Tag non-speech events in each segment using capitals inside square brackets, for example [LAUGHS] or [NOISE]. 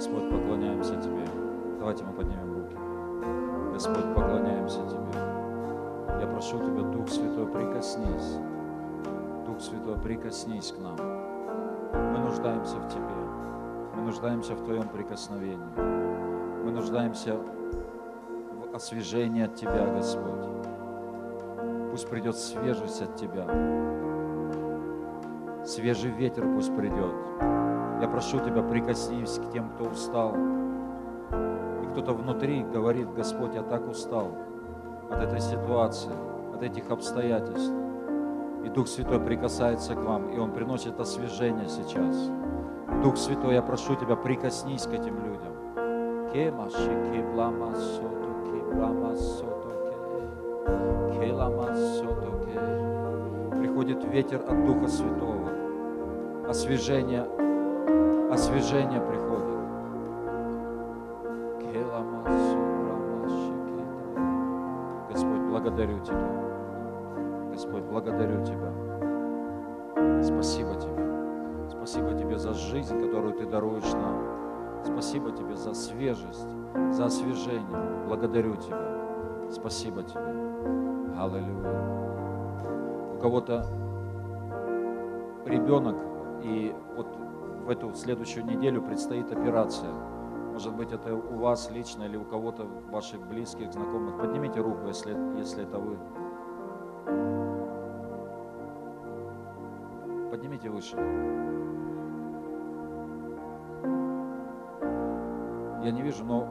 Господь, поклоняемся Тебе. Давайте мы поднимем руки. Господь, поклоняемся Тебе. Я прошу Тебя, Дух Святой, прикоснись. Дух Святой, прикоснись к нам. Мы нуждаемся в Тебе. Мы нуждаемся в Твоем прикосновении. Мы нуждаемся в освежении от Тебя, Господь. Пусть придет свежесть от Тебя. Свежий ветер пусть придет. Я прошу Тебя, прикоснись к тем, кто устал. И кто-то внутри говорит, Господь, я так устал от этой ситуации, от этих обстоятельств. И Дух Святой прикасается к вам, и Он приносит освежение сейчас. Дух Святой, я прошу Тебя, прикоснись к этим людям. Кемаши, кеблама, соту, кеблама, соту, ке. Келама, соту, Приходит ветер от Духа Святого. Освежение, освежение приходит. Господь, благодарю Тебя. Господь, благодарю Тебя. Спасибо Тебе. Спасибо Тебе за жизнь, которую Ты даруешь нам. Спасибо Тебе за свежесть, за освежение. Благодарю Тебя. Спасибо Тебе. Аллилуйя. Кого-то ребенок, и вот в эту следующую неделю предстоит операция. Может быть, это у вас лично или у кого-то ваших близких, знакомых. Поднимите руку, если, если это вы. Поднимите выше. Я не вижу, но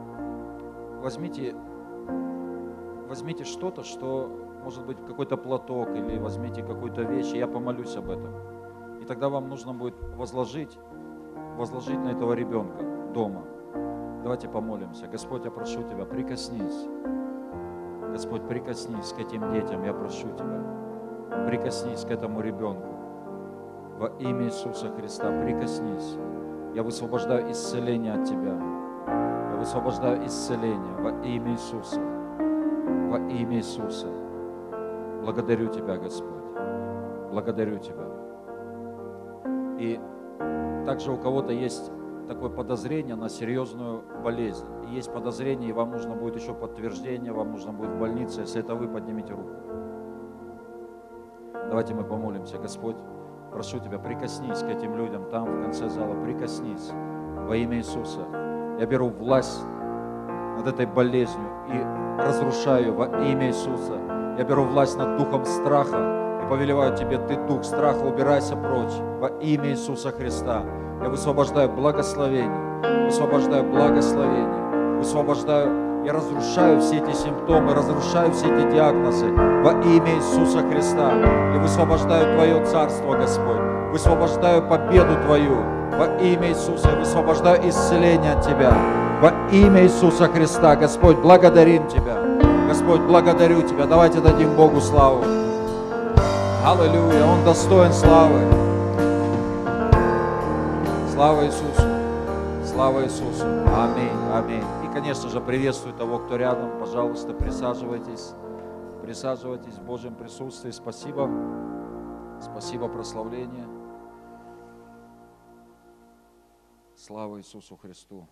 возьмите, возьмите что-то, что может быть какой-то платок или возьмите какую-то вещь, и я помолюсь об этом. И тогда вам нужно будет возложить, возложить на этого ребенка дома. Давайте помолимся. Господь, я прошу Тебя, прикоснись. Господь, прикоснись к этим детям, я прошу Тебя. Прикоснись к этому ребенку. Во имя Иисуса Христа, прикоснись. Я высвобождаю исцеление от Тебя. Я высвобождаю исцеление во имя Иисуса. Во имя Иисуса. Благодарю Тебя, Господь. Благодарю Тебя. И также у кого-то есть такое подозрение на серьезную болезнь. И есть подозрение, и вам нужно будет еще подтверждение, вам нужно будет в больнице. Если это вы, поднимите руку. Давайте мы помолимся. Господь, прошу Тебя, прикоснись к этим людям там, в конце зала, прикоснись во имя Иисуса. Я беру власть над этой болезнью и разрушаю во имя Иисуса. Я беру власть над духом страха и повелеваю Тебе, Ты, дух страха, убирайся прочь во имя Иисуса Христа. Я высвобождаю благословение, высвобождаю благословение, высвобождаю, я разрушаю все эти симптомы, разрушаю все эти диагнозы во имя Иисуса Христа. И высвобождаю Твое Царство, Господь, высвобождаю победу Твою во имя Иисуса, высвобождаю исцеление от Тебя во имя Иисуса Христа. Господь, благодарим Тебя. Господь, благодарю Тебя. Давайте дадим Богу славу. Аллилуйя, Он достоин славы. Слава Иисусу! Слава Иисусу! Аминь, аминь. И, конечно же, приветствую того, кто рядом. Пожалуйста, присаживайтесь. Присаживайтесь в Божьем присутствии. Спасибо. Спасибо, прославление. Слава Иисусу Христу.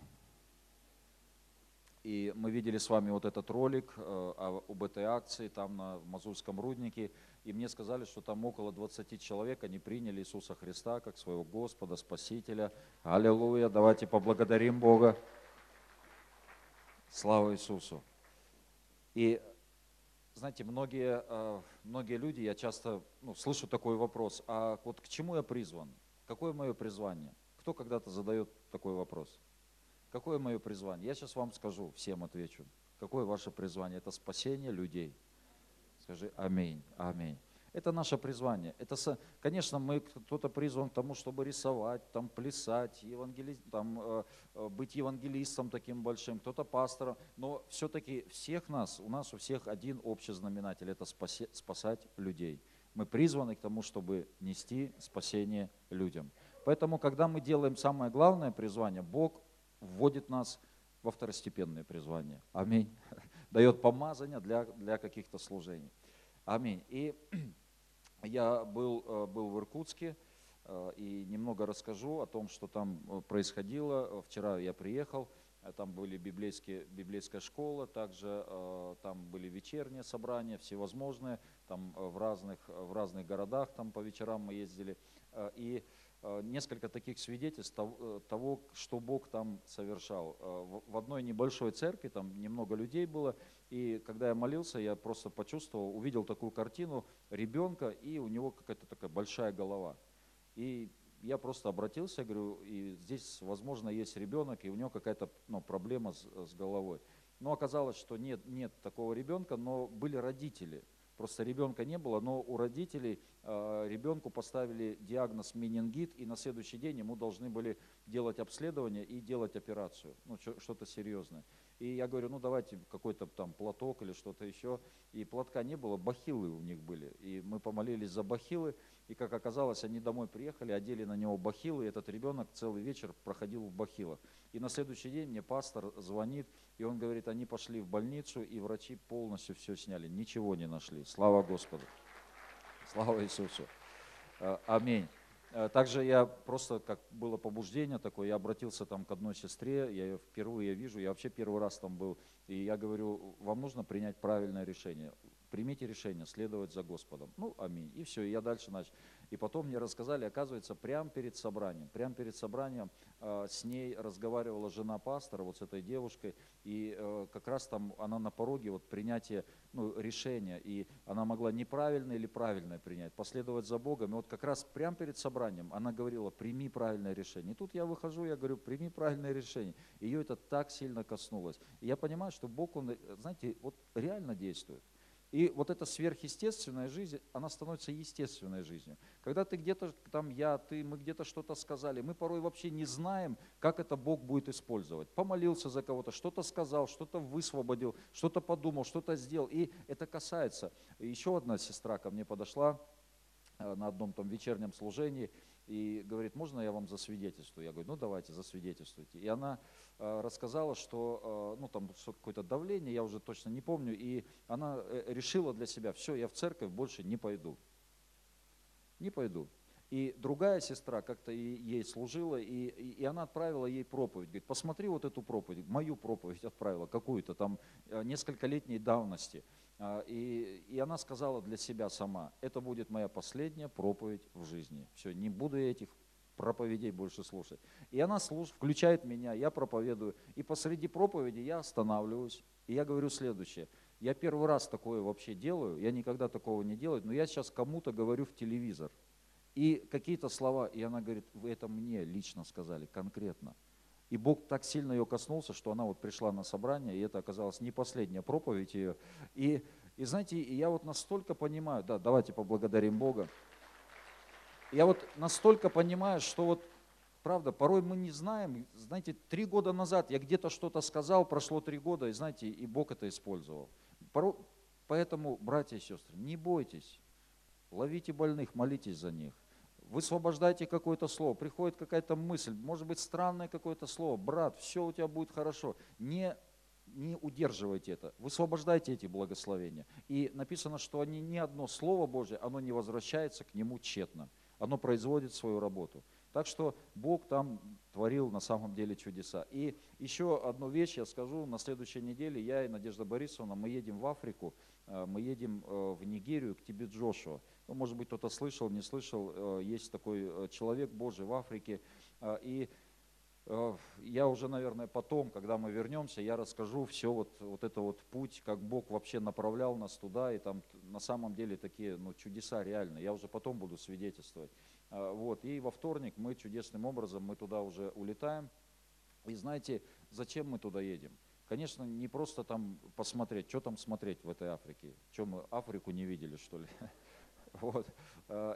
И мы видели с вами вот этот ролик э, об этой акции там на Мазурском руднике. И мне сказали, что там около 20 человек, они приняли Иисуса Христа как своего Господа, Спасителя. Аллилуйя, давайте поблагодарим Бога. Слава Иисусу. И знаете, многие, э, многие люди, я часто ну, слышу такой вопрос, а вот к чему я призван? Какое мое призвание? Кто когда-то задает такой вопрос? Какое мое призвание? Я сейчас вам скажу, всем отвечу. Какое ваше призвание? Это спасение людей. Скажи аминь, аминь. Это наше призвание. Это, конечно, мы кто-то призван к тому, чтобы рисовать, там, плясать, евангели... там, э, э, быть евангелистом таким большим, кто-то пастором. Но все-таки всех нас, у нас у всех один общий знаменатель – это спасе... спасать людей. Мы призваны к тому, чтобы нести спасение людям. Поэтому, когда мы делаем самое главное призвание, Бог вводит нас во второстепенное призвание. Аминь. [LAUGHS] Дает помазание для, для каких-то служений. Аминь. И [CLEARS THROAT] я был, был в Иркутске, Э, и немного расскажу о том, что там э, происходило. Вчера я приехал, э, там были библейские, библейская школа, также там были вечерние собрания всевозможные, там в разных, в разных городах там по вечерам мы ездили. И несколько таких свидетельств того, что Бог там совершал. В одной небольшой церкви, там немного людей было, и когда я молился, я просто почувствовал, увидел такую картину ребенка, и у него какая-то такая большая голова – и я просто обратился, говорю, и здесь, возможно, есть ребенок, и у него какая-то ну, проблема с, с головой. Но оказалось, что нет, нет такого ребенка, но были родители. Просто ребенка не было, но у родителей э, ребенку поставили диагноз менингит, и на следующий день ему должны были делать обследование и делать операцию, ну, что-то серьезное. И я говорю, ну давайте какой-то там платок или что-то еще. И платка не было, бахилы у них были. И мы помолились за бахилы. И как оказалось, они домой приехали, одели на него бахилы. И этот ребенок целый вечер проходил в бахилах. И на следующий день мне пастор звонит, и он говорит, они пошли в больницу, и врачи полностью все сняли. Ничего не нашли. Слава Господу. Слава Иисусу. Э, аминь. Э, также я просто, как было побуждение такое, я обратился там к одной сестре, я ее впервые вижу, я вообще первый раз там был, и я говорю, вам нужно принять правильное решение примите решение следовать за Господом. Ну, аминь. И все, и я дальше начал. И потом мне рассказали, оказывается, прямо перед собранием, прямо перед собранием э, с ней разговаривала жена пастора, вот с этой девушкой, и э, как раз там она на пороге вот принятия ну, решения, и она могла неправильное или правильное принять, последовать за Богом. И вот как раз прямо перед собранием она говорила, прими правильное решение. И тут я выхожу, я говорю, прими правильное решение. Ее это так сильно коснулось. И я понимаю, что Бог, он, знаете, вот реально действует. И вот эта сверхъестественная жизнь, она становится естественной жизнью. Когда ты где-то, там я, ты, мы где-то что-то сказали, мы порой вообще не знаем, как это Бог будет использовать. Помолился за кого-то, что-то сказал, что-то высвободил, что-то подумал, что-то сделал. И это касается. Еще одна сестра ко мне подошла э, на одном там вечернем служении, и говорит, можно я вам засвидетельствую? Я говорю, ну давайте, засвидетельствуйте. И она э, рассказала, что э, ну там какое-то давление, я уже точно не помню, и она э, решила для себя, все, я в церковь больше не пойду. Не пойду. И другая сестра как-то ей служила, и, и она отправила ей проповедь. Говорит, посмотри вот эту проповедь, мою проповедь отправила, какую-то там несколько летней давности. А, и, и она сказала для себя сама, это будет моя последняя проповедь в жизни. Все, не буду я этих проповедей больше слушать. И она слуш, включает меня, я проповедую. И посреди проповеди я останавливаюсь, и я говорю следующее. Я первый раз такое вообще делаю, я никогда такого не делаю, но я сейчас кому-то говорю в телевизор. И какие-то слова, и она говорит, вы это мне лично сказали, конкретно. И Бог так сильно ее коснулся, что она вот пришла на собрание, и это оказалось не последняя проповедь ее. И, и знаете, я вот настолько понимаю, да, давайте поблагодарим Бога. Я вот настолько понимаю, что вот, правда, порой мы не знаем, знаете, три года назад я где-то что-то сказал, прошло три года, и знаете, и Бог это использовал. Поэтому, братья и сестры, не бойтесь, ловите больных, молитесь за них высвобождайте какое-то слово, приходит какая-то мысль, может быть странное какое-то слово, брат, все у тебя будет хорошо. Не, не удерживайте это, высвобождайте эти благословения. И написано, что они ни одно слово Божье, оно не возвращается к нему тщетно, оно производит свою работу. Так что Бог там творил на самом деле чудеса. И еще одну вещь я скажу. На следующей неделе я и Надежда Борисовна, мы едем в Африку, э, мы едем э, в Нигерию к тебе Джошуа. Ну, может быть, кто-то слышал, не слышал, э, есть такой э, человек Божий в Африке. Э, и я уже, наверное, потом, когда мы вернемся, я расскажу все вот, вот это вот путь, как Бог вообще направлял нас туда, и там на самом деле такие ну, чудеса реально. Я уже потом буду свидетельствовать. Вот. И во вторник мы чудесным образом, мы туда уже улетаем. И знаете, зачем мы туда едем? Конечно, не просто там посмотреть, что там смотреть в этой Африке. Что мы Африку не видели, что ли? [LAUGHS] [LAUGHS] Вот. Э,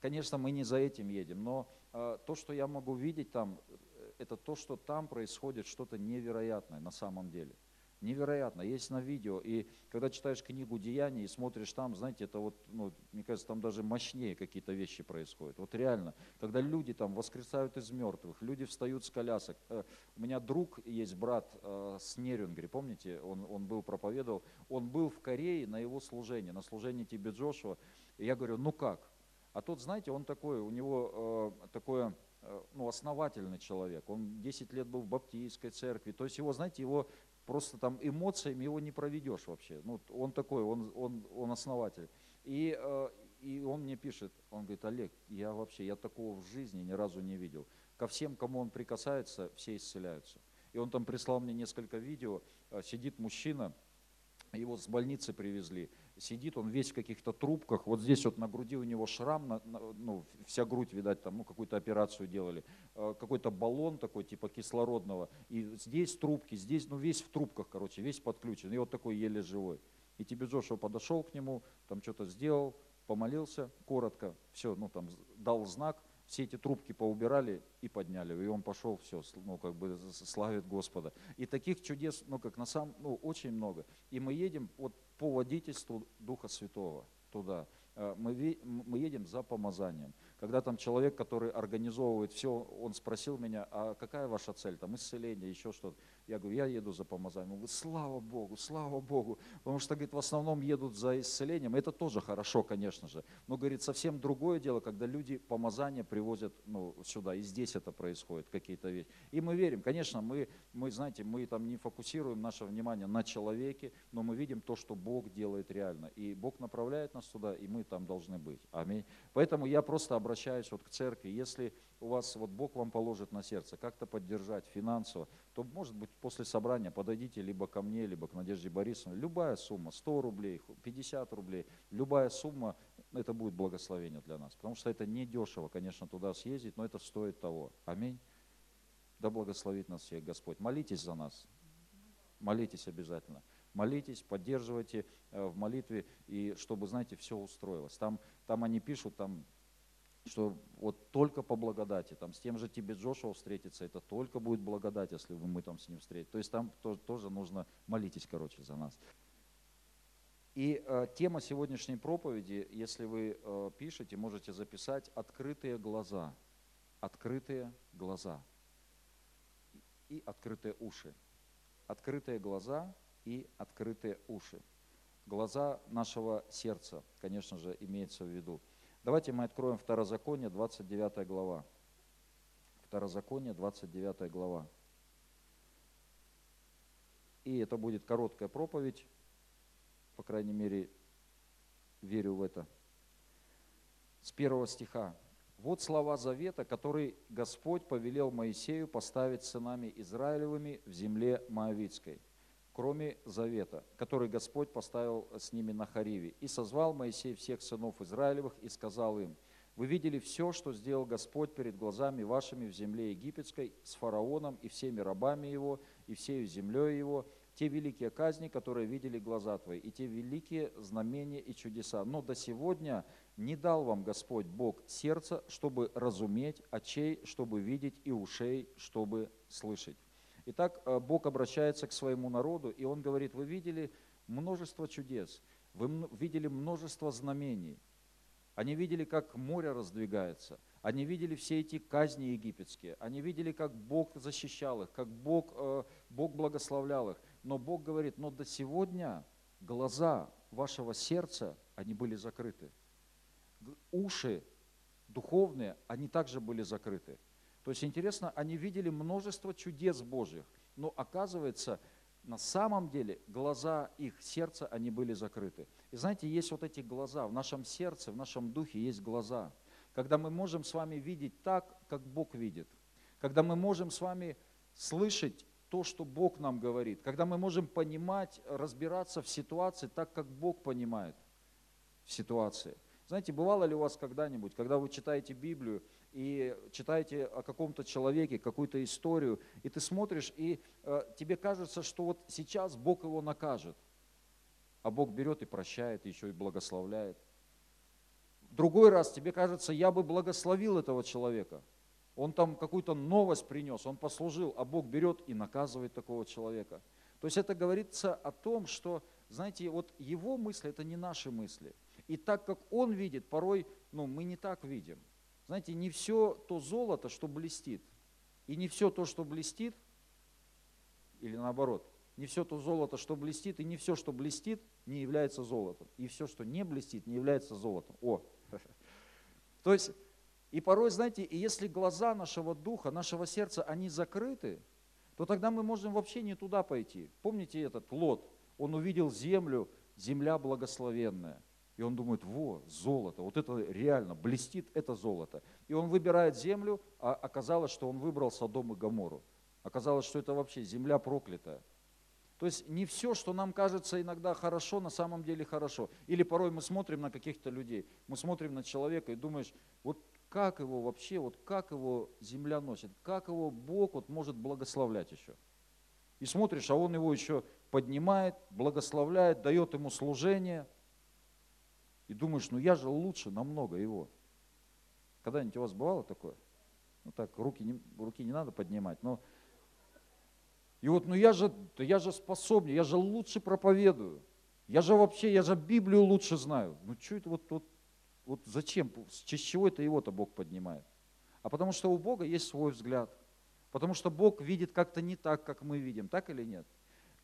конечно, мы не за этим едем, но э, то, что я могу видеть там, э, это то, что там происходит что-то невероятное на самом деле. Невероятно, есть на видео. И когда читаешь книгу Деяний и смотришь там, знаете, это вот, ну, мне кажется, там даже мощнее какие-то вещи происходят. Вот реально, когда люди там воскресают из мертвых, люди встают с колясок. У меня друг есть, брат с Нерюнгри, помните, он, он был, проповедовал, он был в Корее на его служении, на служении тебе Джошуа. И я говорю, ну как? А тот, знаете, он такой, у него э, такое, э, ну, основательный человек. Он 10 лет был в баптистской церкви. То есть его, знаете, его просто там эмоциями его не проведешь вообще. Ну, он такой, он, он, он основатель. И, э, и он мне пишет, он говорит, Олег, я вообще, я такого в жизни ни разу не видел. Ко всем, кому он прикасается, все исцеляются. И он там прислал мне несколько видео, э, сидит мужчина, его с больницы привезли, сидит он весь в каких-то трубках, вот здесь вот на груди у него шрам, на, на, ну, вся грудь, видать, там, ну, какую-то операцию делали, э, какой-то баллон такой, типа кислородного, и здесь трубки, здесь, ну, весь в трубках, короче, весь подключен, и вот такой еле живой. И тебе Джошуа подошел к нему, там что-то сделал, помолился коротко, все, ну, там, дал знак, все эти трубки поубирали и подняли, и он пошел, все, ну, как бы славит Господа. И таких чудес, ну, как на самом, ну, очень много. И мы едем вот по водительству Духа Святого туда. Э, мы, мы едем за помазанием. Когда там человек, который организовывает все, он спросил меня, а какая ваша цель, там исцеление, еще что-то. Я говорю, я еду за помазанием. Он говорит, слава Богу, слава Богу. Потому что, говорит, в основном едут за исцелением. Это тоже хорошо, конечно же. Но, говорит, совсем другое дело, когда люди помазание привозят ну, сюда. И здесь это происходит, какие-то вещи. И мы верим. Конечно, мы, мы, знаете, мы там не фокусируем наше внимание на человеке, но мы видим то, что Бог делает реально. И Бог направляет нас туда, и мы там должны быть. Аминь. Поэтому я просто обращаюсь вот к церкви. Если у вас вот Бог вам положит на сердце, как-то поддержать финансово, то, может быть, после собрания подойдите либо ко мне, либо к Надежде Борисовне. Любая сумма, 100 рублей, 50 рублей, любая сумма, это будет благословение для нас. Потому что это не дешево, конечно, туда съездить, но это стоит того. Аминь. Да благословит нас всех Господь. Молитесь за нас. Молитесь обязательно. Молитесь, поддерживайте э, в молитве, и чтобы, знаете, все устроилось. Там, там они пишут, там что вот только по благодати, там с тем же тебе Джошуа встретиться, это только будет благодать, если мы там с ним встретим. То есть там тоже, тоже нужно молитесь, короче, за нас. И э, тема сегодняшней проповеди, если вы э, пишете, можете записать «Открытые глаза». Открытые глаза и открытые уши. Открытые глаза и открытые уши. Глаза нашего сердца, конечно же, имеется в виду – Давайте мы откроем Второзаконие, 29 глава. Второзаконие, 29 глава. И это будет короткая проповедь, по крайней мере, верю в это. С первого стиха. Вот слова завета, который Господь повелел Моисею поставить сынами Израилевыми в земле Моавицкой – кроме завета, который Господь поставил с ними на Хариве. И созвал Моисей всех сынов Израилевых и сказал им, вы видели все, что сделал Господь перед глазами вашими в земле египетской с фараоном и всеми рабами его, и всею землей его, те великие казни, которые видели глаза твои, и те великие знамения и чудеса. Но до сегодня не дал вам Господь Бог сердца, чтобы разуметь, очей, чтобы видеть, и ушей, чтобы слышать. Итак, э, Бог обращается к своему народу, и Он говорит, вы видели множество чудес, вы видели множество знамений. Они видели, как море раздвигается, они видели все эти казни египетские, они видели, как Бог защищал их, как Бог, э, Бог благословлял их. Но Бог говорит, но до сегодня глаза вашего сердца, они были закрыты. Уши духовные, они также были закрыты. То есть интересно, они видели множество чудес Божьих, но оказывается, на самом деле глаза их сердца, они были закрыты. И знаете, есть вот эти глаза, в нашем сердце, в нашем духе есть глаза. Когда мы можем с вами видеть так, как Бог видит. Когда мы можем с вами слышать то, что Бог нам говорит. Когда мы можем понимать, разбираться в ситуации так, как Бог понимает в ситуации. Знаете, бывало ли у вас когда-нибудь, когда вы читаете Библию, и читаете о каком-то человеке, какую-то историю, и ты смотришь, и э, тебе кажется, что вот сейчас Бог его накажет. А Бог берет и прощает, еще и благословляет. Другой раз тебе кажется, я бы благословил этого человека. Он там какую-то новость принес, он послужил, а Бог берет и наказывает такого человека. То есть это говорится о том, что, знаете, вот его мысли – это не наши мысли. И так как он видит, порой ну, мы не так видим – знаете, не все то золото, что блестит, и не все то, что блестит, или наоборот, не все то золото, что блестит, и не все, что блестит, не является золотом. И все, что не блестит, не является золотом. О, [LAUGHS] То есть, и порой, знаете, и если глаза нашего духа, нашего сердца, они закрыты, то тогда мы можем вообще не туда пойти. Помните этот Лот? Он увидел землю, земля благословенная. И он думает, во, золото, вот это реально, блестит это золото. И он выбирает землю, а оказалось, что он выбрал Содом и Гамору. Оказалось, что это вообще земля проклятая. То есть не все, что нам кажется иногда хорошо, на самом деле хорошо. Или порой мы смотрим на каких-то людей, мы смотрим на человека и думаешь, вот как его вообще, вот как его земля носит, как его Бог вот может благословлять еще. И смотришь, а он его еще поднимает, благословляет, дает ему служение – и думаешь, ну я же лучше намного его. Когда-нибудь у вас бывало такое? Ну так, руки не, руки не надо поднимать, но... И вот, ну я же, я же способнее, я же лучше проповедую. Я же вообще, я же Библию лучше знаю. Ну что это вот, вот, вот зачем, с чего это его-то Бог поднимает? А потому что у Бога есть свой взгляд. Потому что Бог видит как-то не так, как мы видим, так или нет?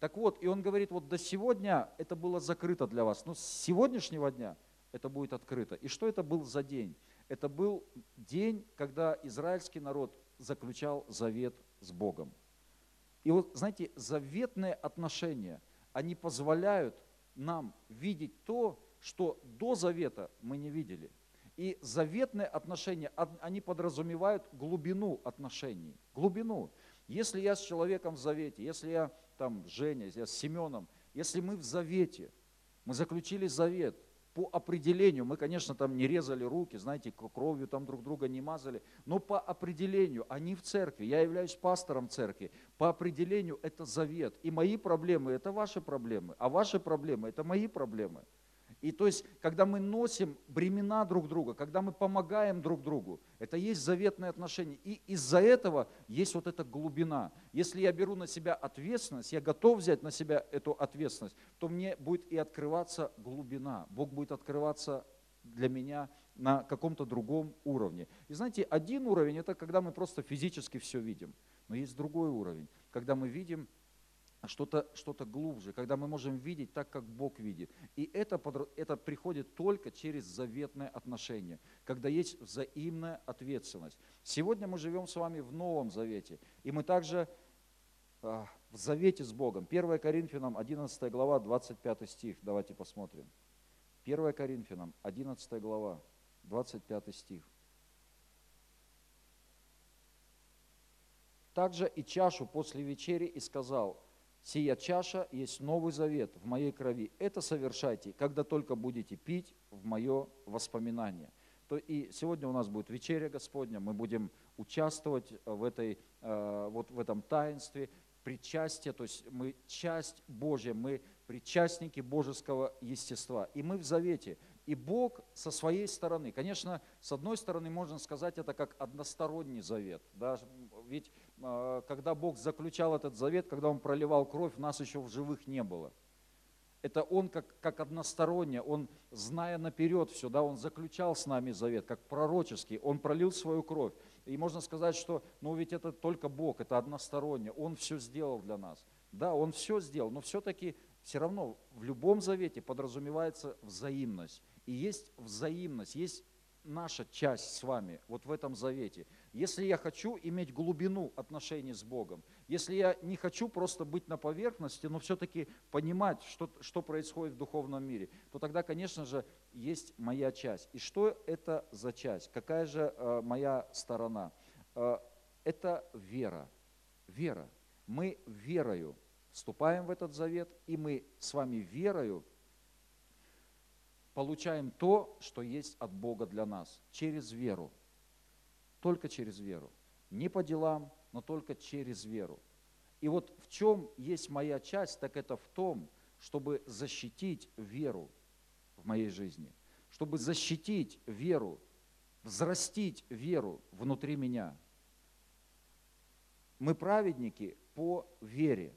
Так вот, и он говорит, вот до сегодня это было закрыто для вас, но с сегодняшнего дня – это будет открыто. И что это был за день? Это был день, когда израильский народ заключал завет с Богом. И вот, знаете, заветные отношения, они позволяют нам видеть то, что до завета мы не видели. И заветные отношения, они подразумевают глубину отношений. Глубину. Если я с человеком в завете, если я там Женя, я с Семеном, если мы в завете, мы заключили завет – по определению, мы, конечно, там не резали руки, знаете, кровью там друг друга не мазали, но по определению, они в церкви, я являюсь пастором церкви, по определению это завет. И мои проблемы – это ваши проблемы, а ваши проблемы – это мои проблемы. И то есть, когда мы носим бремена друг друга, когда мы помогаем друг другу, это есть заветные отношения. И из-за этого есть вот эта глубина. Если я беру на себя ответственность, я готов взять на себя эту ответственность, то мне будет и открываться глубина. Бог будет открываться для меня на каком-то другом уровне. И знаете, один уровень – это когда мы просто физически все видим. Но есть другой уровень, когда мы видим что-то что глубже, когда мы можем видеть так, как Бог видит. И это, это приходит только через заветное отношение, когда есть взаимная ответственность. Сегодня мы живем с вами в Новом Завете, и мы также а, в завете с Богом. 1 Коринфянам 11 глава, 25 стих, давайте посмотрим. 1 Коринфянам 11 глава, 25 стих. Также и чашу после вечери и сказал, Сия чаша есть новый завет в моей крови. Это совершайте, когда только будете пить в мое воспоминание. То и сегодня у нас будет вечеря Господня, мы будем участвовать в, этой, э, вот в этом таинстве, причастие, то есть мы часть Божья, мы причастники божеского естества. И мы в завете. И Бог со своей стороны, конечно, с одной стороны можно сказать это как односторонний завет. Да? Ведь когда Бог заключал этот завет, когда Он проливал кровь, нас еще в живых не было. Это Он как, как односторонне, Он, зная наперед все, да, Он заключал с нами завет, как пророческий, Он пролил свою кровь. И можно сказать, что, ну ведь это только Бог, это односторонне, Он все сделал для нас. Да, Он все сделал, но все-таки все равно в любом завете подразумевается взаимность. И есть взаимность, есть наша часть с вами вот в этом завете. Если я хочу иметь глубину отношений с Богом, если я не хочу просто быть на поверхности, но все-таки понимать, что, что происходит в духовном мире, то тогда, конечно же, есть моя часть. И что это за часть? Какая же э, моя сторона? Э, это вера. Вера. Мы верою вступаем в этот завет, и мы с вами верою получаем то, что есть от Бога для нас, через веру. Только через веру. Не по делам, но только через веру. И вот в чем есть моя часть, так это в том, чтобы защитить веру в моей жизни, чтобы защитить веру, взрастить веру внутри меня. Мы праведники по вере,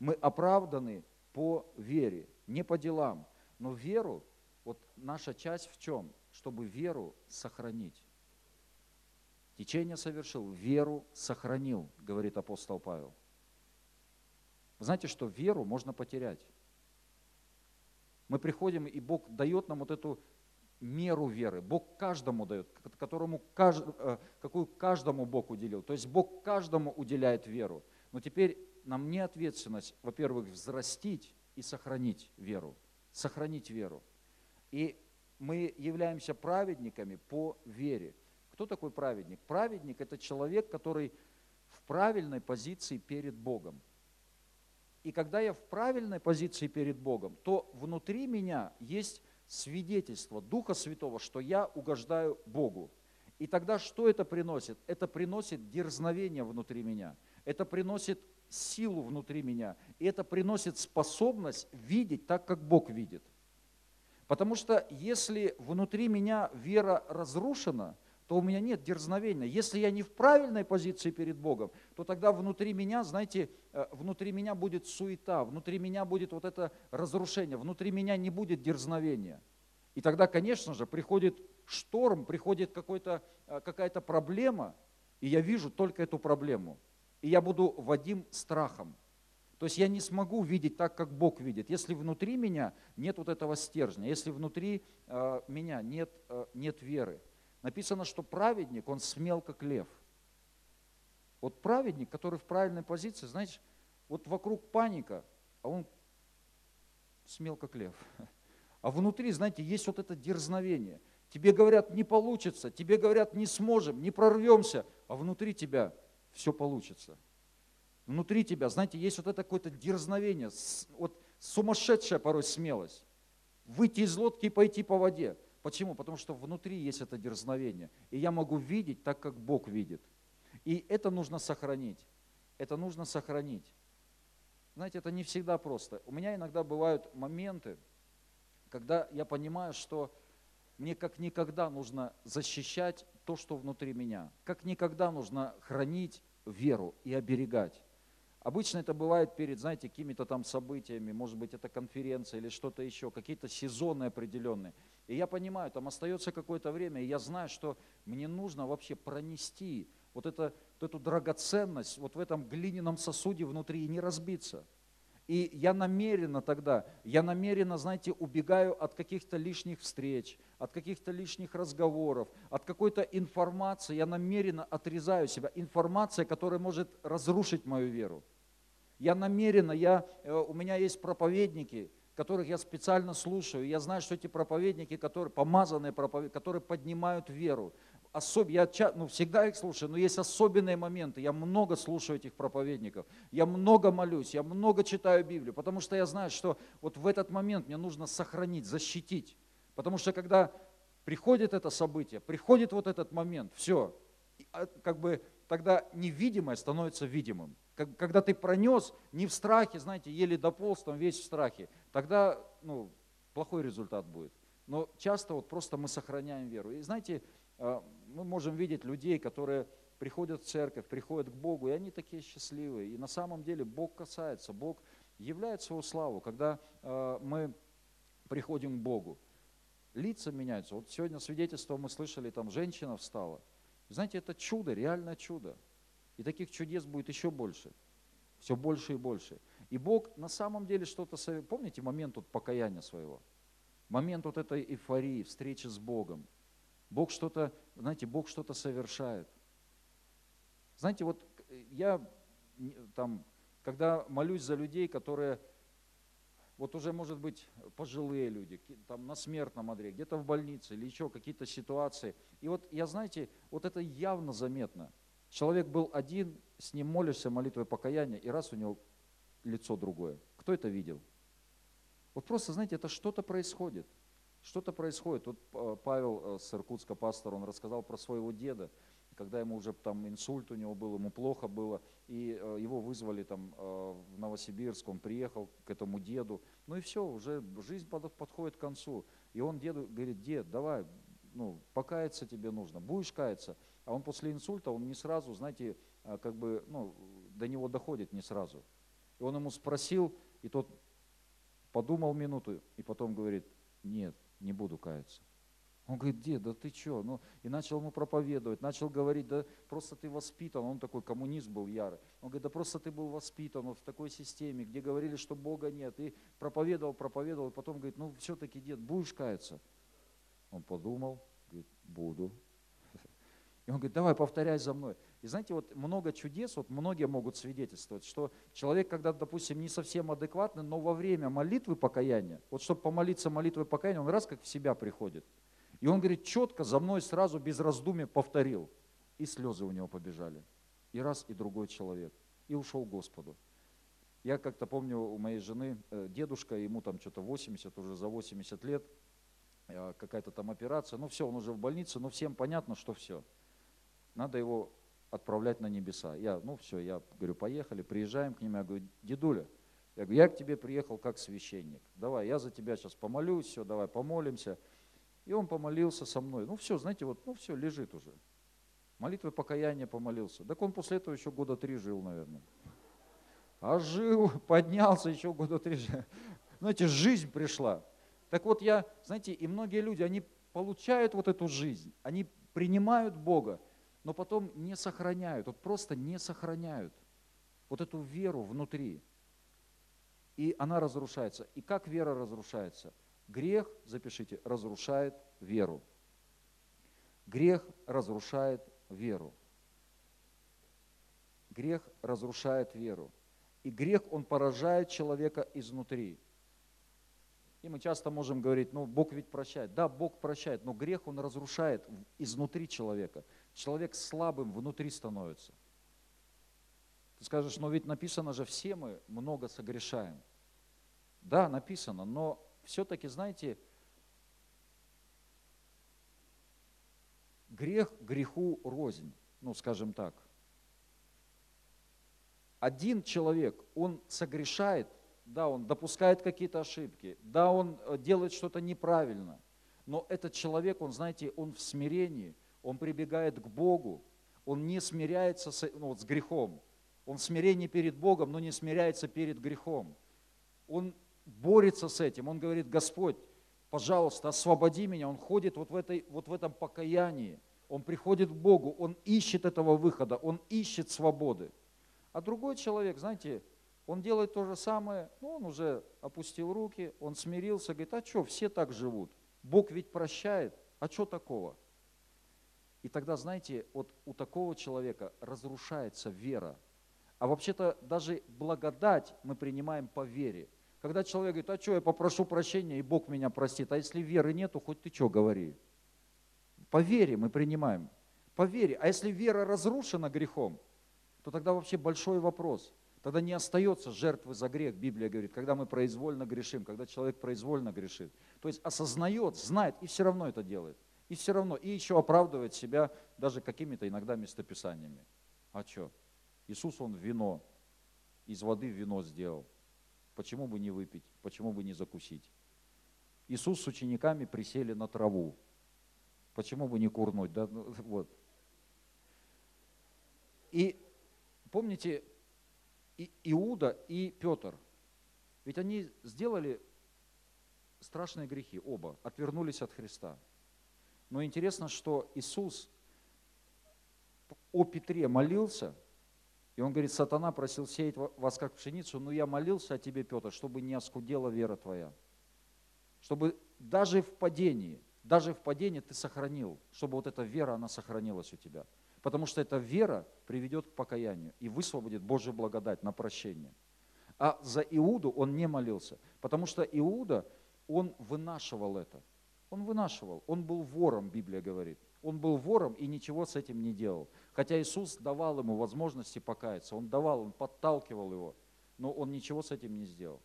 мы оправданы по вере, не по делам, но веру вот наша часть в чем? Чтобы веру сохранить. Течение совершил, веру сохранил, говорит апостол Павел. Вы знаете, что веру можно потерять. Мы приходим, и Бог дает нам вот эту меру веры. Бог каждому дает, которому, э, какую каждому Бог уделил. То есть Бог каждому уделяет веру. Но теперь нам не ответственность, во-первых, взрастить и сохранить веру. Сохранить веру. И мы являемся праведниками по вере. Кто такой праведник? Праведник – это человек, который в правильной позиции перед Богом. И когда я в правильной позиции перед Богом, то внутри меня есть свидетельство Духа Святого, что я угождаю Богу. И тогда что это приносит? Это приносит дерзновение внутри меня. Это приносит силу внутри меня. И это приносит способность видеть так, как Бог видит. Потому что если внутри меня вера разрушена, то у меня нет дерзновения. Если я не в правильной позиции перед Богом, то тогда внутри меня, знаете, э, внутри меня будет суета, внутри меня будет вот это разрушение, внутри меня не будет дерзновения. И тогда, конечно же, приходит шторм, приходит э, какая-то проблема, и я вижу только эту проблему. И я буду водим страхом. То есть я не смогу видеть так, как Бог видит, если внутри меня нет вот этого стержня, если внутри э, меня нет, нет веры. Написано, что праведник, он смел, как лев. Вот праведник, который в правильной позиции, знаешь, вот вокруг паника, а он смел, как лев. А внутри, знаете, есть вот это дерзновение. Тебе говорят, не получится, тебе говорят, не сможем, не прорвемся, а внутри тебя все получится. Внутри тебя, знаете, есть вот это какое-то дерзновение, вот сумасшедшая порой смелость. Выйти из лодки и пойти по воде. Почему? Потому что внутри есть это дерзновение. И я могу видеть так, как Бог видит. И это нужно сохранить. Это нужно сохранить. Знаете, это не всегда просто. У меня иногда бывают моменты, когда я понимаю, что мне как никогда нужно защищать то, что внутри меня. Как никогда нужно хранить веру и оберегать. Обычно это бывает перед, знаете, какими-то там событиями, может быть, это конференция или что-то еще, какие-то сезоны определенные. И я понимаю, там остается какое-то время, и я знаю, что мне нужно вообще пронести вот, это, вот эту драгоценность вот в этом глиняном сосуде внутри и не разбиться. И я намеренно тогда, я намеренно, знаете, убегаю от каких-то лишних встреч, от каких-то лишних разговоров, от какой-то информации, я намеренно отрезаю себя. Информация, которая может разрушить мою веру. Я намеренно, я, э, у меня есть проповедники, которых я специально слушаю. Я знаю, что эти проповедники, которые, помазанные проповедники, которые поднимают веру. Особ, я ну, всегда их слушаю, но есть особенные моменты. Я много слушаю этих проповедников. Я много молюсь, я много читаю Библию, потому что я знаю, что вот в этот момент мне нужно сохранить, защитить. Потому что когда приходит это событие, приходит вот этот момент, все, а, как бы тогда невидимое становится видимым. Когда ты пронес не в страхе, знаете, еле дополз, там весь в страхе, тогда ну, плохой результат будет. Но часто вот просто мы сохраняем веру. И знаете, а, мы можем видеть людей, которые приходят в церковь, приходят к Богу, и они такие счастливые. И на самом деле Бог касается, Бог являет свою славу, когда а, мы приходим к Богу лица меняются. Вот сегодня свидетельство мы слышали, там женщина встала. Знаете, это чудо, реальное чудо. И таких чудес будет еще больше. Все больше и больше. И Бог на самом деле что-то... Помните момент вот покаяния своего? Момент вот этой эйфории, встречи с Богом. Бог что-то, знаете, Бог что-то совершает. Знаете, вот я там, когда молюсь за людей, которые вот уже, может быть, пожилые люди, там на смертном одре, где-то в больнице или еще какие-то ситуации. И вот я, знаете, вот это явно заметно. Человек был один, с ним молишься молитвой покаяния, и раз у него лицо другое. Кто это видел? Вот просто, знаете, это что-то происходит. Что-то происходит. Вот э, Павел э, с Иркутска, пастор, он рассказал про своего деда когда ему уже там инсульт у него был, ему плохо было, и э, его вызвали там в Новосибирск, он приехал к этому деду, ну и все, уже жизнь подходит к концу. И он деду говорит, дед, давай, ну, покаяться тебе нужно, будешь каяться. А он после инсульта, он не сразу, знаете, как бы, ну, до него доходит не сразу. И он ему спросил, и тот подумал минуту, и потом говорит, нет, не буду каяться. Он говорит, дед, да ты что? Ну, и начал ему проповедовать, начал говорить, да просто ты воспитан, он такой коммунист был ярый. Он говорит, да просто ты был воспитан вот в такой системе, где говорили, что Бога нет. И проповедовал, проповедовал, и потом говорит, ну все-таки, дед, будешь каяться? Он подумал, говорит, буду. [LAUGHS] И он говорит, давай повторяй за мной. И знаете, вот много чудес, вот многие могут свидетельствовать, что человек, когда, допустим, не совсем адекватный, но во время молитвы покаяния, вот чтобы помолиться молитвой покаяния, он раз как в себя приходит. И он говорит, четко за мной сразу без раздумий повторил. И слезы у него побежали. И раз, и другой человек. И ушел к Господу. Я как-то помню у моей жены э, дедушка, ему там что-то 80, уже за 80 лет, э, какая-то там операция, ну все, он уже в больнице, но всем понятно, что все. Надо его отправлять на небеса. Я, ну все, я говорю, поехали, приезжаем к ним, я говорю, дедуля, я говорю, я к тебе приехал как священник, давай, я за тебя сейчас помолюсь, все, давай помолимся. И он помолился со мной. Ну все, знаете, вот, ну все, лежит уже. Молитвы покаяния помолился. Так он после этого еще года три жил, наверное. А жил, [LAUGHS] поднялся еще года три. Знаете, жизнь пришла. Так вот я, знаете, и многие люди, они получают вот эту жизнь, они принимают Бога, но потом не сохраняют, вот просто не сохраняют вот эту веру внутри. И она разрушается. И как вера разрушается? Грех, запишите, разрушает веру. Грех разрушает веру. Грех разрушает веру. И грех, он поражает человека изнутри. И мы часто можем говорить, ну, Бог ведь прощает. Да, Бог прощает, но грех, он разрушает изнутри человека. Человек слабым внутри становится. Ты скажешь, но ведь написано же, все мы много согрешаем. Да, написано, но все-таки, знаете, грех греху рознь, ну, скажем так. Один человек, он согрешает, да, он допускает какие-то ошибки, да, он э, делает что-то неправильно, но этот человек, он, знаете, он в смирении, он прибегает к Богу, он не смиряется с, ну, вот, с грехом, он в смирении перед Богом, но не смиряется перед грехом. Он борется с этим, он говорит, Господь, пожалуйста, освободи меня. Он ходит вот в, этой, вот в этом покаянии, он приходит к Богу, он ищет этого выхода, он ищет свободы. А другой человек, знаете, он делает то же самое, ну, он уже опустил руки, он смирился, говорит, а что, все так живут. Бог ведь прощает, а что такого? И тогда, знаете, вот у такого человека разрушается вера. А вообще-то даже благодать мы принимаем по вере. Когда человек говорит, а что, я попрошу прощения, и Бог меня простит. А если веры нету, хоть ты что говори. По вере мы принимаем. По вере. А если вера разрушена грехом, то тогда вообще большой вопрос – Тогда не остается жертвы за грех, Библия говорит, когда мы произвольно грешим, когда человек произвольно грешит. То есть осознает, знает и все равно это делает. И все равно, и еще оправдывает себя даже какими-то иногда местописаниями. А что? Иисус, Он вино, из воды вино сделал. Почему бы не выпить? Почему бы не закусить? Иисус с учениками присели на траву. Почему бы не курнуть? Да? Ну, [LAUGHS] вот. И помните, и Иуда и Петр. Ведь они сделали страшные грехи, оба, отвернулись от Христа. Но интересно, что Иисус о Петре молился, и он говорит, сатана просил сеять вас как пшеницу, но я молился о тебе, Петр, чтобы не оскудела вера твоя. Чтобы даже в падении, даже в падении ты сохранил, чтобы вот эта вера, она сохранилась у тебя. Потому что эта вера приведет к покаянию и высвободит Божью благодать на прощение. А за Иуду он не молился, потому что Иуда, он вынашивал это. Он вынашивал, он был вором, Библия говорит. Он был вором и ничего с этим не делал. Хотя Иисус давал ему возможности покаяться, он давал, он подталкивал его, но он ничего с этим не сделал.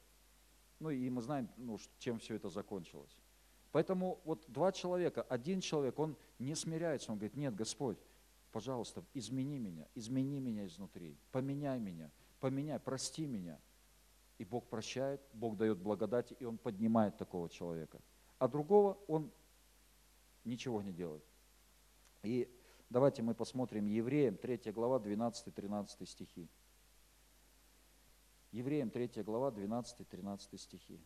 Ну и мы знаем, ну, чем все это закончилось. Поэтому вот два человека, один человек, он не смиряется, он говорит, нет, Господь, пожалуйста, измени меня, измени меня изнутри, поменяй меня, поменяй, прости меня. И Бог прощает, Бог дает благодать, и Он поднимает такого человека. А другого Он ничего не делает. И давайте мы посмотрим Евреям, 3 глава, 12-13 стихи. Евреям 3 глава, 12-13 стихи.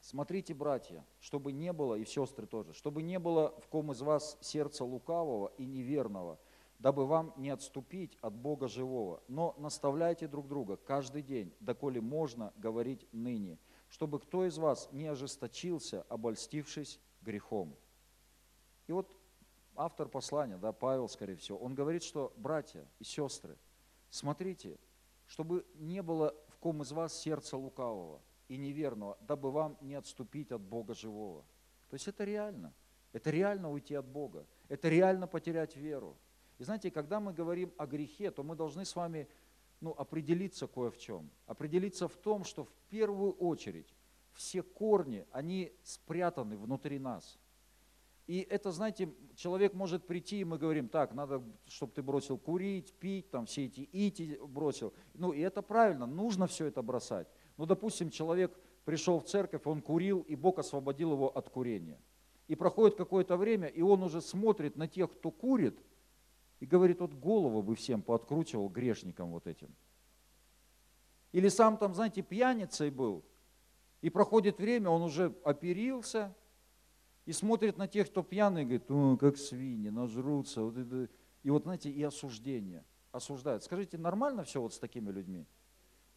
Смотрите, братья, чтобы не было, и сестры тоже, чтобы не было в ком из вас сердца лукавого и неверного, дабы вам не отступить от Бога живого. Но наставляйте друг друга каждый день, доколе можно говорить ныне, чтобы кто из вас не ожесточился, обольстившись грехом. И вот автор послания, да, Павел, скорее всего, он говорит, что братья и сестры, смотрите, чтобы не было в ком из вас сердца лукавого и неверного, дабы вам не отступить от Бога живого. То есть это реально. Это реально уйти от Бога. Это реально потерять веру. И знаете, когда мы говорим о грехе, то мы должны с вами ну, определиться кое в чем. Определиться в том, что в первую очередь все корни, они спрятаны внутри нас. И это, знаете, человек может прийти, и мы говорим, так, надо, чтобы ты бросил курить, пить, там все эти ити бросил. Ну, и это правильно, нужно все это бросать. Ну, допустим, человек пришел в церковь, он курил, и Бог освободил его от курения. И проходит какое-то время, и он уже смотрит на тех, кто курит, и говорит, вот голову бы всем пооткручивал грешникам вот этим. Или сам там, знаете, пьяницей был, и проходит время, он уже оперился, и смотрит на тех, кто пьяный, и говорит, О, как свиньи, нажрутся. Вот это. И вот, знаете, и осуждение. Осуждают. Скажите, нормально все вот с такими людьми?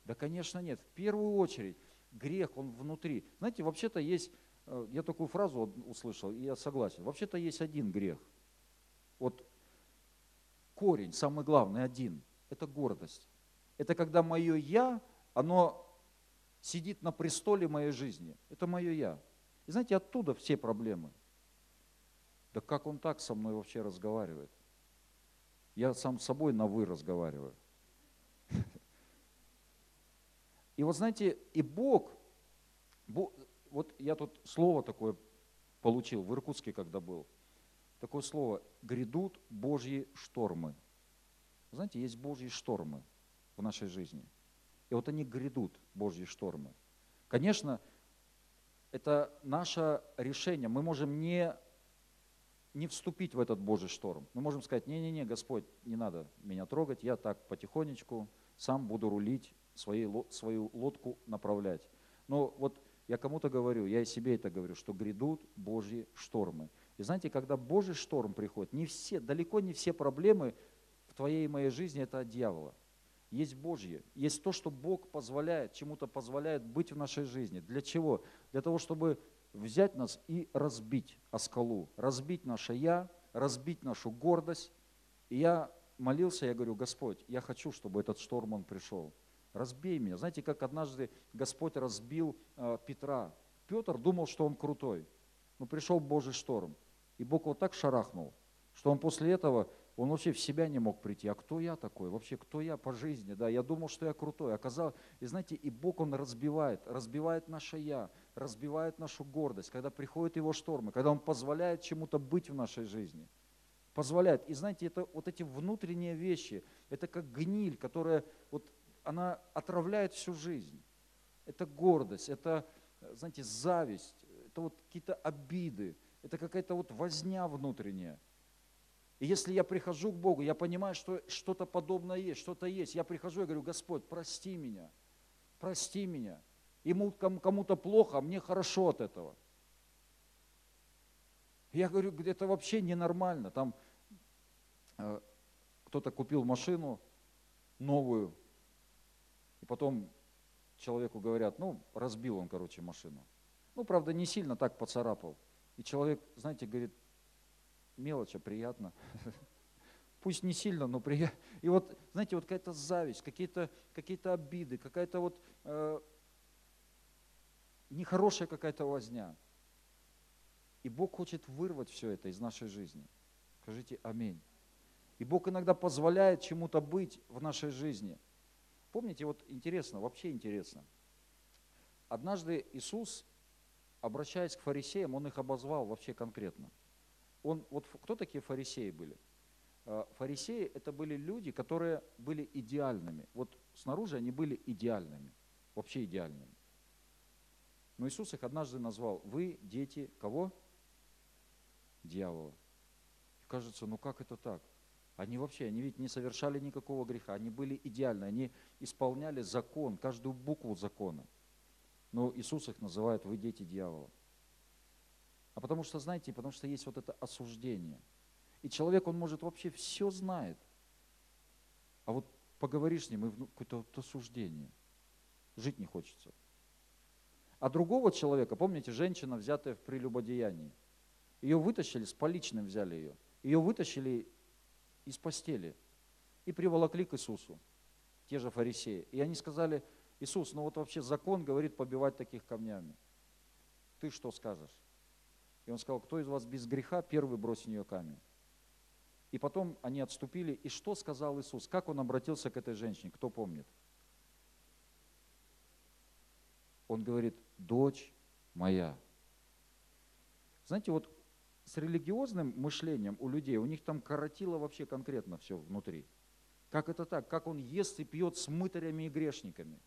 Да, конечно, нет. В первую очередь, грех, он внутри. Знаете, вообще-то есть, э, я такую фразу услышал, и я согласен. Вообще-то есть один грех. Вот корень, самый главный, один. Это гордость. Это когда мое «я», оно сидит на престоле моей жизни. Это мое «я». И знаете, оттуда все проблемы. Да как он так со мной вообще разговаривает? Я сам с собой на «вы» разговариваю. [LAUGHS] И вот знаете, и Бог, Бог, вот я тут слово такое получил в Иркутске, когда был – такое слово «грядут Божьи штормы». Знаете, есть Божьи штормы в нашей жизни. И вот они грядут, Божьи штормы. Конечно, это наше решение. Мы можем не, не вступить в этот Божий шторм. Мы можем сказать, не-не-не, Господь, не надо меня трогать, я так потихонечку сам буду рулить, своей, свою лодку направлять. Но вот я кому-то говорю, я и себе это говорю, что грядут Божьи штормы. И знаете, когда Божий шторм приходит, не все, далеко не все проблемы в твоей и моей жизни это от дьявола. Есть Божье, есть то, что Бог позволяет, чему-то позволяет быть в нашей жизни. Для чего? Для того, чтобы взять нас и разбить о скалу, разбить наше «я», разбить нашу гордость. И я молился, я говорю, Господь, я хочу, чтобы этот шторм, он пришел. Разбей меня. Знаете, как однажды Господь разбил э, Петра. Петр думал, что он крутой. Но пришел Божий шторм. И Бог вот так шарахнул, что он после этого, он вообще в себя не мог прийти. А кто я такой? Вообще, кто я по жизни? Да, я думал, что я крутой. Оказалось, и знаете, и Бог, он разбивает, разбивает наше я, разбивает нашу гордость, когда приходят его штормы, когда он позволяет чему-то быть в нашей жизни. Позволяет. И знаете, это вот эти внутренние вещи, это как гниль, которая вот она отравляет всю жизнь. Это гордость, это, знаете, зависть, это вот какие-то обиды, это какая-то вот возня внутренняя. И если я прихожу к Богу, я понимаю, что что-то подобное есть, что-то есть. Я прихожу и говорю, Господь, прости меня, прости меня. Ему кому-то плохо, а мне хорошо от этого. Я говорю, это вообще ненормально. Там э, кто-то купил машину новую, и потом человеку говорят, ну, разбил он, короче, машину. Ну, правда, не сильно так поцарапал. И человек, знаете, говорит, мелочь, а приятно. Пусть не сильно, но приятно. И вот, знаете, вот какая-то зависть, какие-то какие обиды, какая-то вот э, нехорошая какая-то возня. И Бог хочет вырвать все это из нашей жизни. Скажите аминь. И Бог иногда позволяет чему-то быть в нашей жизни. Помните, вот интересно, вообще интересно. Однажды Иисус обращаясь к фарисеям, он их обозвал вообще конкретно. Он, вот кто такие фарисеи были? А, фарисеи это были люди, которые были идеальными. Вот снаружи они были идеальными, вообще идеальными. Но Иисус их однажды назвал, вы дети кого? Дьявола. И кажется, ну как это так? Они вообще, они ведь не совершали никакого греха, они были идеальны, они исполняли закон, каждую букву закона. Но Иисус их называет, вы дети дьявола. А потому что, знаете, потому что есть вот это осуждение. И человек, он может вообще все знает. А вот поговоришь с ним, и какое-то вот осуждение. Жить не хочется. А другого человека, помните, женщина, взятая в прелюбодеянии, ее вытащили, с поличным взяли ее, ее вытащили из постели и приволокли к Иисусу, те же фарисеи. И они сказали, Иисус, ну вот вообще закон говорит побивать таких камнями. Ты что скажешь? И он сказал, кто из вас без греха, первый бросит в нее камень. И потом они отступили. И что сказал Иисус? Как он обратился к этой женщине? Кто помнит? Он говорит, дочь моя. Знаете, вот с религиозным мышлением у людей, у них там коротило вообще конкретно все внутри. Как это так? Как он ест и пьет с мытарями и грешниками?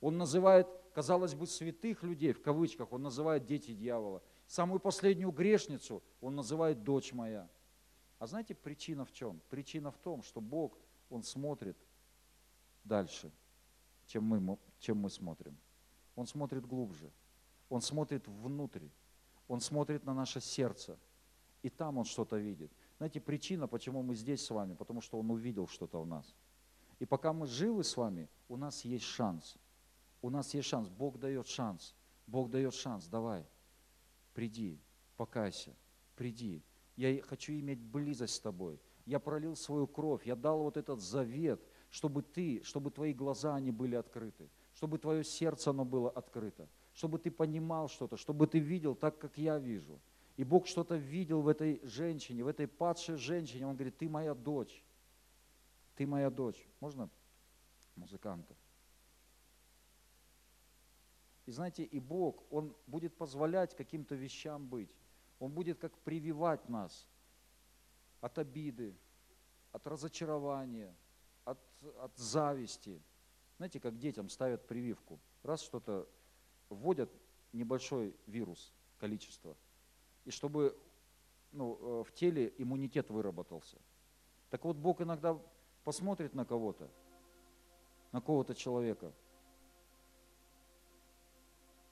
Он называет, казалось бы, святых людей, в кавычках, он называет дети дьявола. Самую последнюю грешницу он называет дочь моя. А знаете, причина в чем? Причина в том, что Бог, Он смотрит дальше, чем мы, чем мы смотрим. Он смотрит глубже. Он смотрит внутрь. Он смотрит на наше сердце. И там Он что-то видит. Знаете, причина, почему мы здесь с вами, потому что Он увидел что-то в нас. И пока мы живы с вами, у нас есть шанс. У нас есть шанс. Бог дает шанс. Бог дает шанс. Давай, приди, покайся, приди, я хочу иметь близость с тобой. Я пролил свою кровь, я дал вот этот завет, чтобы ты, чтобы твои глаза, они были открыты, чтобы твое сердце, оно было открыто, чтобы ты понимал что-то, чтобы ты видел так, как я вижу. И Бог что-то видел в этой женщине, в этой падшей женщине. Он говорит, ты моя дочь, ты моя дочь. Можно музыканта? И знаете, и Бог, Он будет позволять каким-то вещам быть. Он будет как прививать нас от обиды, от разочарования, от, от зависти. Знаете, как детям ставят прививку. Раз что-то вводят небольшой вирус, количество, и чтобы ну, э, в теле иммунитет выработался. Так вот, Бог иногда посмотрит на кого-то, на кого-то человека,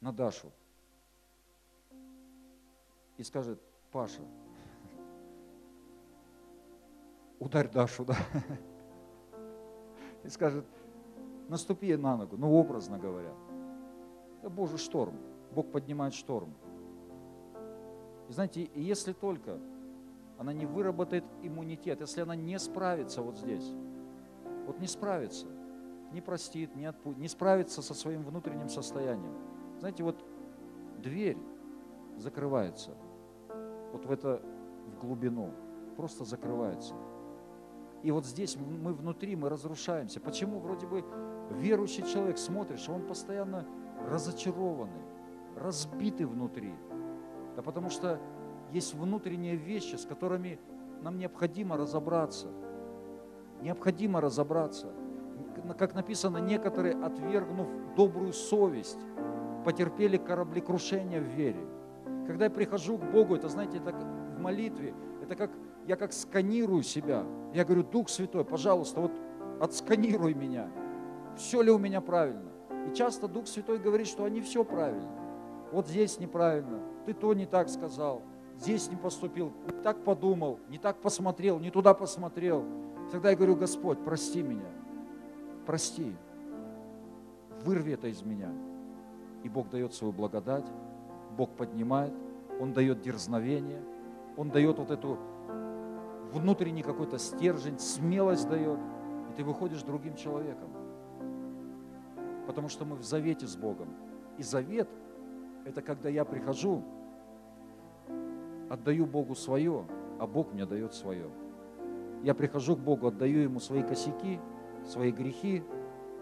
на Дашу – и скажет, Паша, ударь Дашу, да, и скажет, наступи на ногу, ну образно говоря. Это Божий шторм, Бог поднимает шторм. И знаете, если только она не выработает иммунитет, если она не справится вот здесь, вот не справится, не простит, не, отпу... не справится со своим внутренним состоянием. Знаете, вот дверь закрывается вот в это, в глубину, просто закрывается. И вот здесь мы внутри, мы разрушаемся. Почему вроде бы верующий человек смотришь, он постоянно разочарованный, разбитый внутри? Да потому что есть внутренние вещи, с которыми нам необходимо разобраться. Необходимо разобраться. Как написано, некоторые, отвергнув добрую совесть, потерпели кораблекрушение в вере. Когда я прихожу к Богу, это, знаете, это в молитве, это как, я как сканирую себя. Я говорю, Дух Святой, пожалуйста, вот отсканируй меня. Все ли у меня правильно? И часто Дух Святой говорит, что они все правильно. Вот здесь неправильно, ты то не так сказал, здесь не поступил, не так подумал, не так посмотрел, не туда посмотрел. Тогда я говорю, Господь, прости меня, прости, вырви это из меня. И Бог дает свою благодать, Бог поднимает, Он дает дерзновение, Он дает вот эту внутренний какой-то стержень, смелость дает, и ты выходишь другим человеком. Потому что мы в завете с Богом. И завет – это когда я прихожу, отдаю Богу свое, а Бог мне дает свое. Я прихожу к Богу, отдаю Ему свои косяки, свои грехи.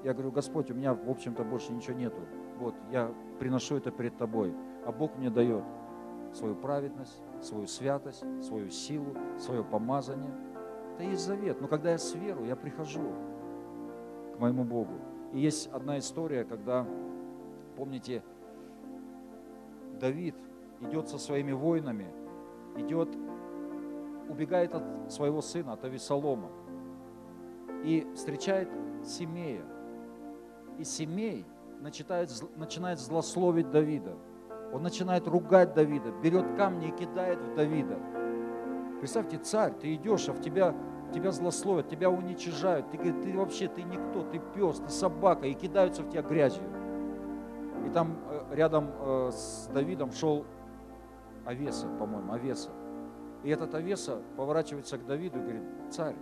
Я говорю, Господь, у меня, в общем-то, больше ничего нету. Вот, я приношу это перед Тобой а Бог мне дает свою праведность, свою святость, свою силу, свое помазание. Это есть завет. Но когда я с верой, я прихожу к моему Богу. И есть одна история, когда, помните, Давид идет со своими воинами, идет, убегает от своего сына, от Авесолома, и встречает Семея. И Семей начинает, начинает злословить Давида – он начинает ругать Давида, берет камни и кидает в Давида. Представьте, царь, ты идешь, а в тебя, тебя злословят, тебя уничижают. Ты говоришь, ты вообще, ты никто, ты пес, ты собака, и кидаются в тебя грязью. И там э, рядом э, с Давидом шел Овеса, по-моему, Овеса. И этот Овеса поворачивается к Давиду и говорит, царь,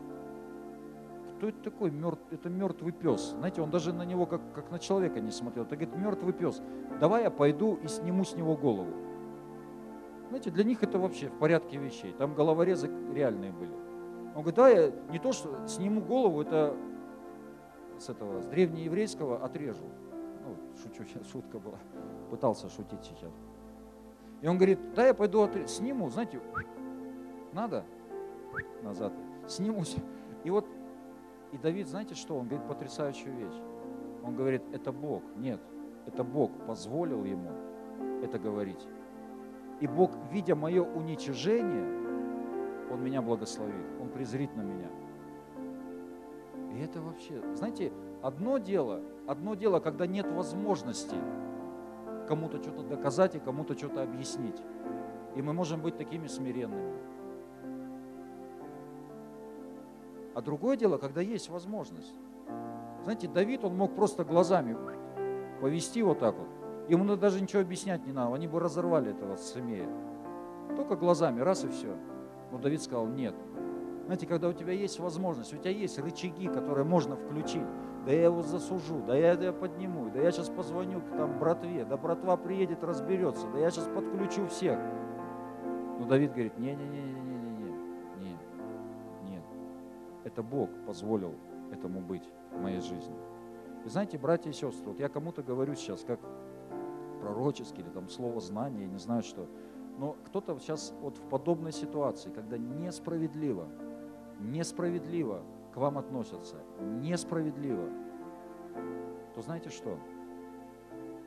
кто это такой? Мертв, это мертвый пес. Знаете, он даже на него как, как на человека не смотрел. Это говорит, мертвый пес. Давай я пойду и сниму с него голову. Знаете, для них это вообще в порядке вещей. Там головорезы реальные были. Он говорит, да, я не то, что сниму голову, это с этого, с древнееврейского отрежу. Ну, шучу, сейчас шутка была. Пытался шутить сейчас. И он говорит, да, я пойду отрежу, сниму, знаете, надо назад, снимусь. И вот, и Давид, знаете что, он говорит потрясающую вещь. Он говорит, это Бог. Нет, это Бог позволил ему это говорить. И Бог, видя мое уничижение, Он меня благословит, Он презрит на меня. И это вообще, знаете, одно дело, одно дело, когда нет возможности кому-то что-то доказать и кому-то что-то объяснить. И мы можем быть такими смиренными. А другое дело, когда есть возможность. Знаете, Давид, он мог просто глазами повести вот так вот. Ему даже ничего объяснять не надо, они бы разорвали этого Сымея. Только глазами, раз и все. Но Давид сказал, нет. Знаете, когда у тебя есть возможность, у тебя есть рычаги, которые можно включить, да я его засужу, да я это подниму, да я сейчас позвоню там братве, да братва приедет, разберется, да я сейчас подключу всех. Но Давид говорит, не-не-не-не-не-не, Это Бог позволил этому быть в моей жизни. И знаете, братья и сестры, вот я кому-то говорю сейчас, как пророческий или там слово знания, не знаю что. Но кто-то сейчас вот в подобной ситуации, когда несправедливо, несправедливо к вам относятся, несправедливо, то знаете что?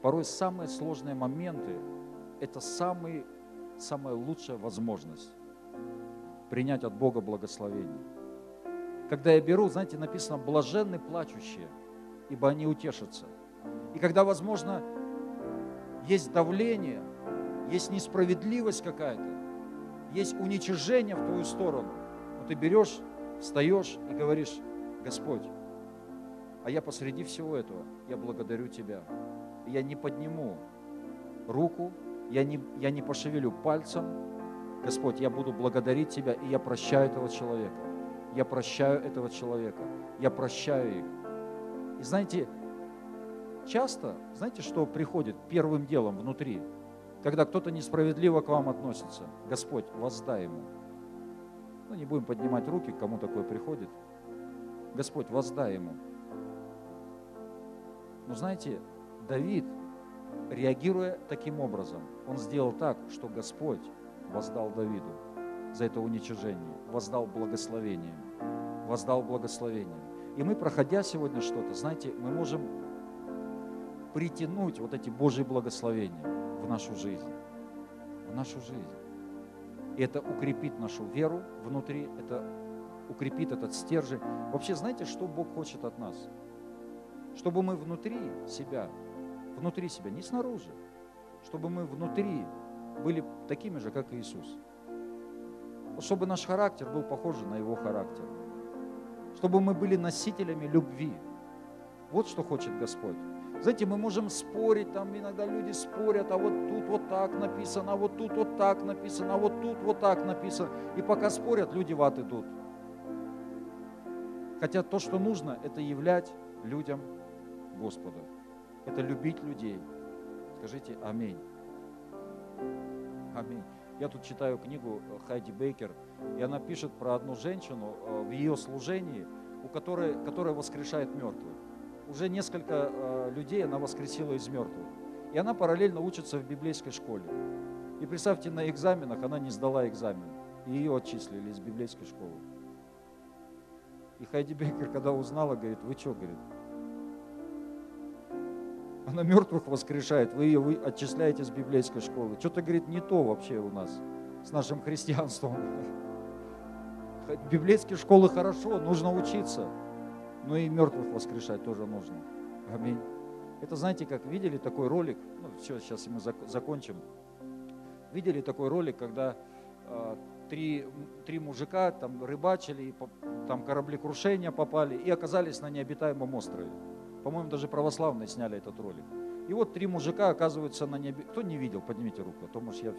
Порой самые сложные моменты – это самый, самая лучшая возможность принять от Бога благословение. Когда я беру, знаете, написано «блаженны плачущие, ибо они утешатся». И когда, возможно, есть давление, есть несправедливость какая-то, есть уничижение в твою сторону. Но ты берешь, встаешь и говоришь, Господь, а я посреди всего этого, я благодарю Тебя. Я не подниму руку, я не, я не пошевелю пальцем. Господь, я буду благодарить Тебя, и я прощаю этого человека. Я прощаю этого человека. Я прощаю их. И знаете, часто, знаете, что приходит первым делом внутри? Когда кто-то несправедливо к вам относится, Господь, воздай ему. Ну, не будем поднимать руки, кому такое приходит. Господь, воздай ему. Но знаете, Давид, реагируя таким образом, он сделал так, что Господь воздал Давиду за это уничижение, воздал благословением, воздал благословением. И мы, проходя сегодня что-то, знаете, мы можем притянуть вот эти Божьи благословения в нашу жизнь. В нашу жизнь. И это укрепит нашу веру внутри, это укрепит этот стержень. Вообще, знаете, что Бог хочет от нас? Чтобы мы внутри себя, внутри себя, не снаружи, чтобы мы внутри были такими же, как Иисус. Чтобы наш характер был похож на Его характер. Чтобы мы были носителями любви. Вот что хочет Господь. Знаете, мы можем спорить, там иногда люди спорят, а вот тут вот так написано, а вот тут вот так написано, а вот тут вот так написано. И пока спорят, люди в ад идут. Хотя то, что нужно, это являть людям Господа. Это любить людей. Скажите аминь. Аминь. Я тут читаю книгу Хайди Бейкер, и она пишет про одну женщину э, в ее служении, у которой, которая воскрешает мертвых уже несколько э, людей она воскресила из мертвых. И она параллельно учится в библейской школе. И представьте, на экзаменах она не сдала экзамен. И ее отчислили из библейской школы. И Хайди Бейкер, когда узнала, говорит, вы что, говорит, она мертвых воскрешает, вы ее отчисляете из библейской школы. Что-то, говорит, не то вообще у нас с нашим христианством. Библейские школы хорошо, нужно учиться но и мертвых воскрешать тоже нужно. Аминь. Это знаете, как видели такой ролик, ну все, сейчас мы закончим. Видели такой ролик, когда э, три, три мужика там рыбачили, там кораблекрушения попали и оказались на необитаемом острове. По-моему, даже православные сняли этот ролик. И вот три мужика оказываются на небе. Кто не видел, поднимите руку, а то, может, я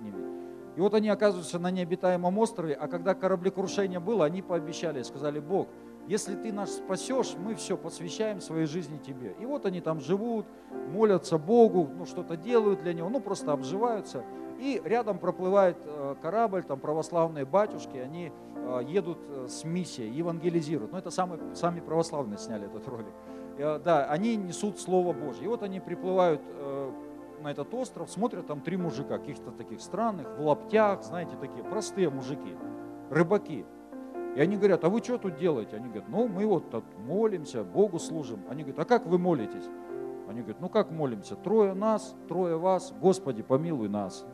не видел. И вот они оказываются на необитаемом острове, а когда кораблекрушение было, они пообещали, сказали, Бог, если ты нас спасешь, мы все посвящаем своей жизни тебе. И вот они там живут, молятся Богу, ну что-то делают для него, ну просто обживаются. И рядом проплывает э, корабль, там православные батюшки, они э, едут э, с миссией, евангелизируют. Ну это самые, сами православные сняли этот ролик. Да, они несут Слово Божье. И вот они приплывают на этот остров, смотрят там три мужика, каких-то таких странных, в лаптях, знаете, такие простые мужики, рыбаки. И они говорят, а вы что тут делаете? Они говорят, ну мы вот тут молимся, Богу служим. Они говорят, а как вы молитесь? Они говорят, ну как молимся? Трое нас, трое вас, Господи, помилуй нас.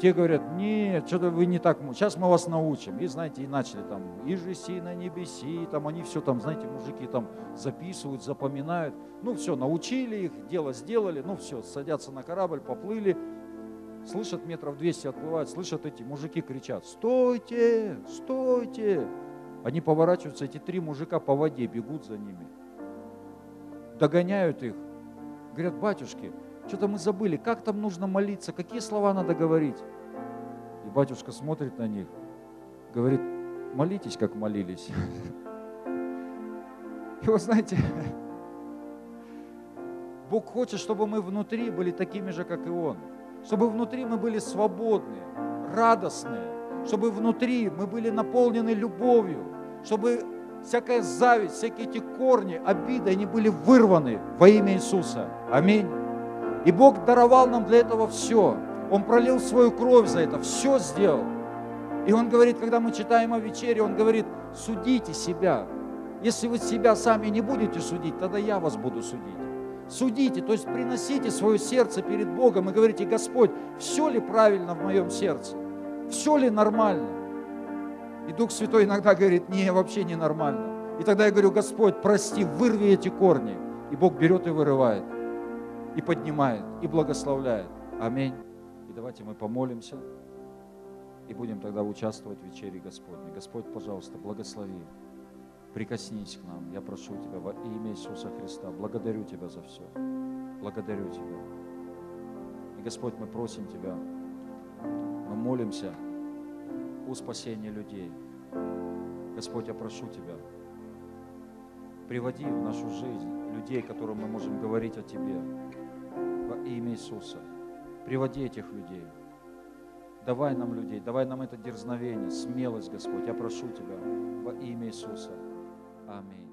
Те говорят, нет, что-то вы не так, сейчас мы вас научим. И знаете, и начали там, и же си на небеси, там они все там, знаете, мужики там записывают, запоминают. Ну все, научили их, дело сделали, ну все, садятся на корабль, поплыли, слышат метров 200 отплывают, слышат эти мужики кричат, стойте, стойте. Они поворачиваются, эти три мужика по воде бегут за ними, догоняют их, говорят, батюшки, что-то мы забыли, как там нужно молиться, какие слова надо говорить. И батюшка смотрит на них, говорит, молитесь, как молились. [LAUGHS] И вот знаете, [LAUGHS] Бог хочет, чтобы мы внутри были такими же, как и Он. Чтобы внутри мы были свободны, радостные. Чтобы внутри мы были наполнены любовью. Чтобы всякая зависть, всякие эти корни, обиды, они были вырваны во имя Иисуса. Аминь. И Бог даровал нам для этого все. Он пролил свою кровь за это, все сделал. И Он говорит, когда мы читаем о вечере, Он говорит, судите себя. Если вы себя сами не будете судить, тогда я вас буду судить. Судите, то есть приносите свое сердце перед Богом и говорите, Господь, все ли правильно в моем сердце? Все ли нормально? И Дух Святой иногда говорит, не, вообще не нормально. И тогда я говорю, Господь, прости, вырви эти корни. И Бог берет и вырывает и поднимает, и благословляет. Аминь. И давайте мы помолимся и будем тогда участвовать в вечере Господней. Господь, пожалуйста, благослови. Прикоснись к нам. Я прошу Тебя во имя Иисуса Христа. Благодарю Тебя за все. Благодарю Тебя. И, Господь, мы просим Тебя, мы молимся о спасении людей. Господь, я прошу Тебя, приводи в нашу жизнь людей, которым мы можем говорить о Тебе во имя Иисуса. Приводи этих людей. Давай нам людей, давай нам это дерзновение, смелость, Господь. Я прошу Тебя во имя Иисуса. Аминь.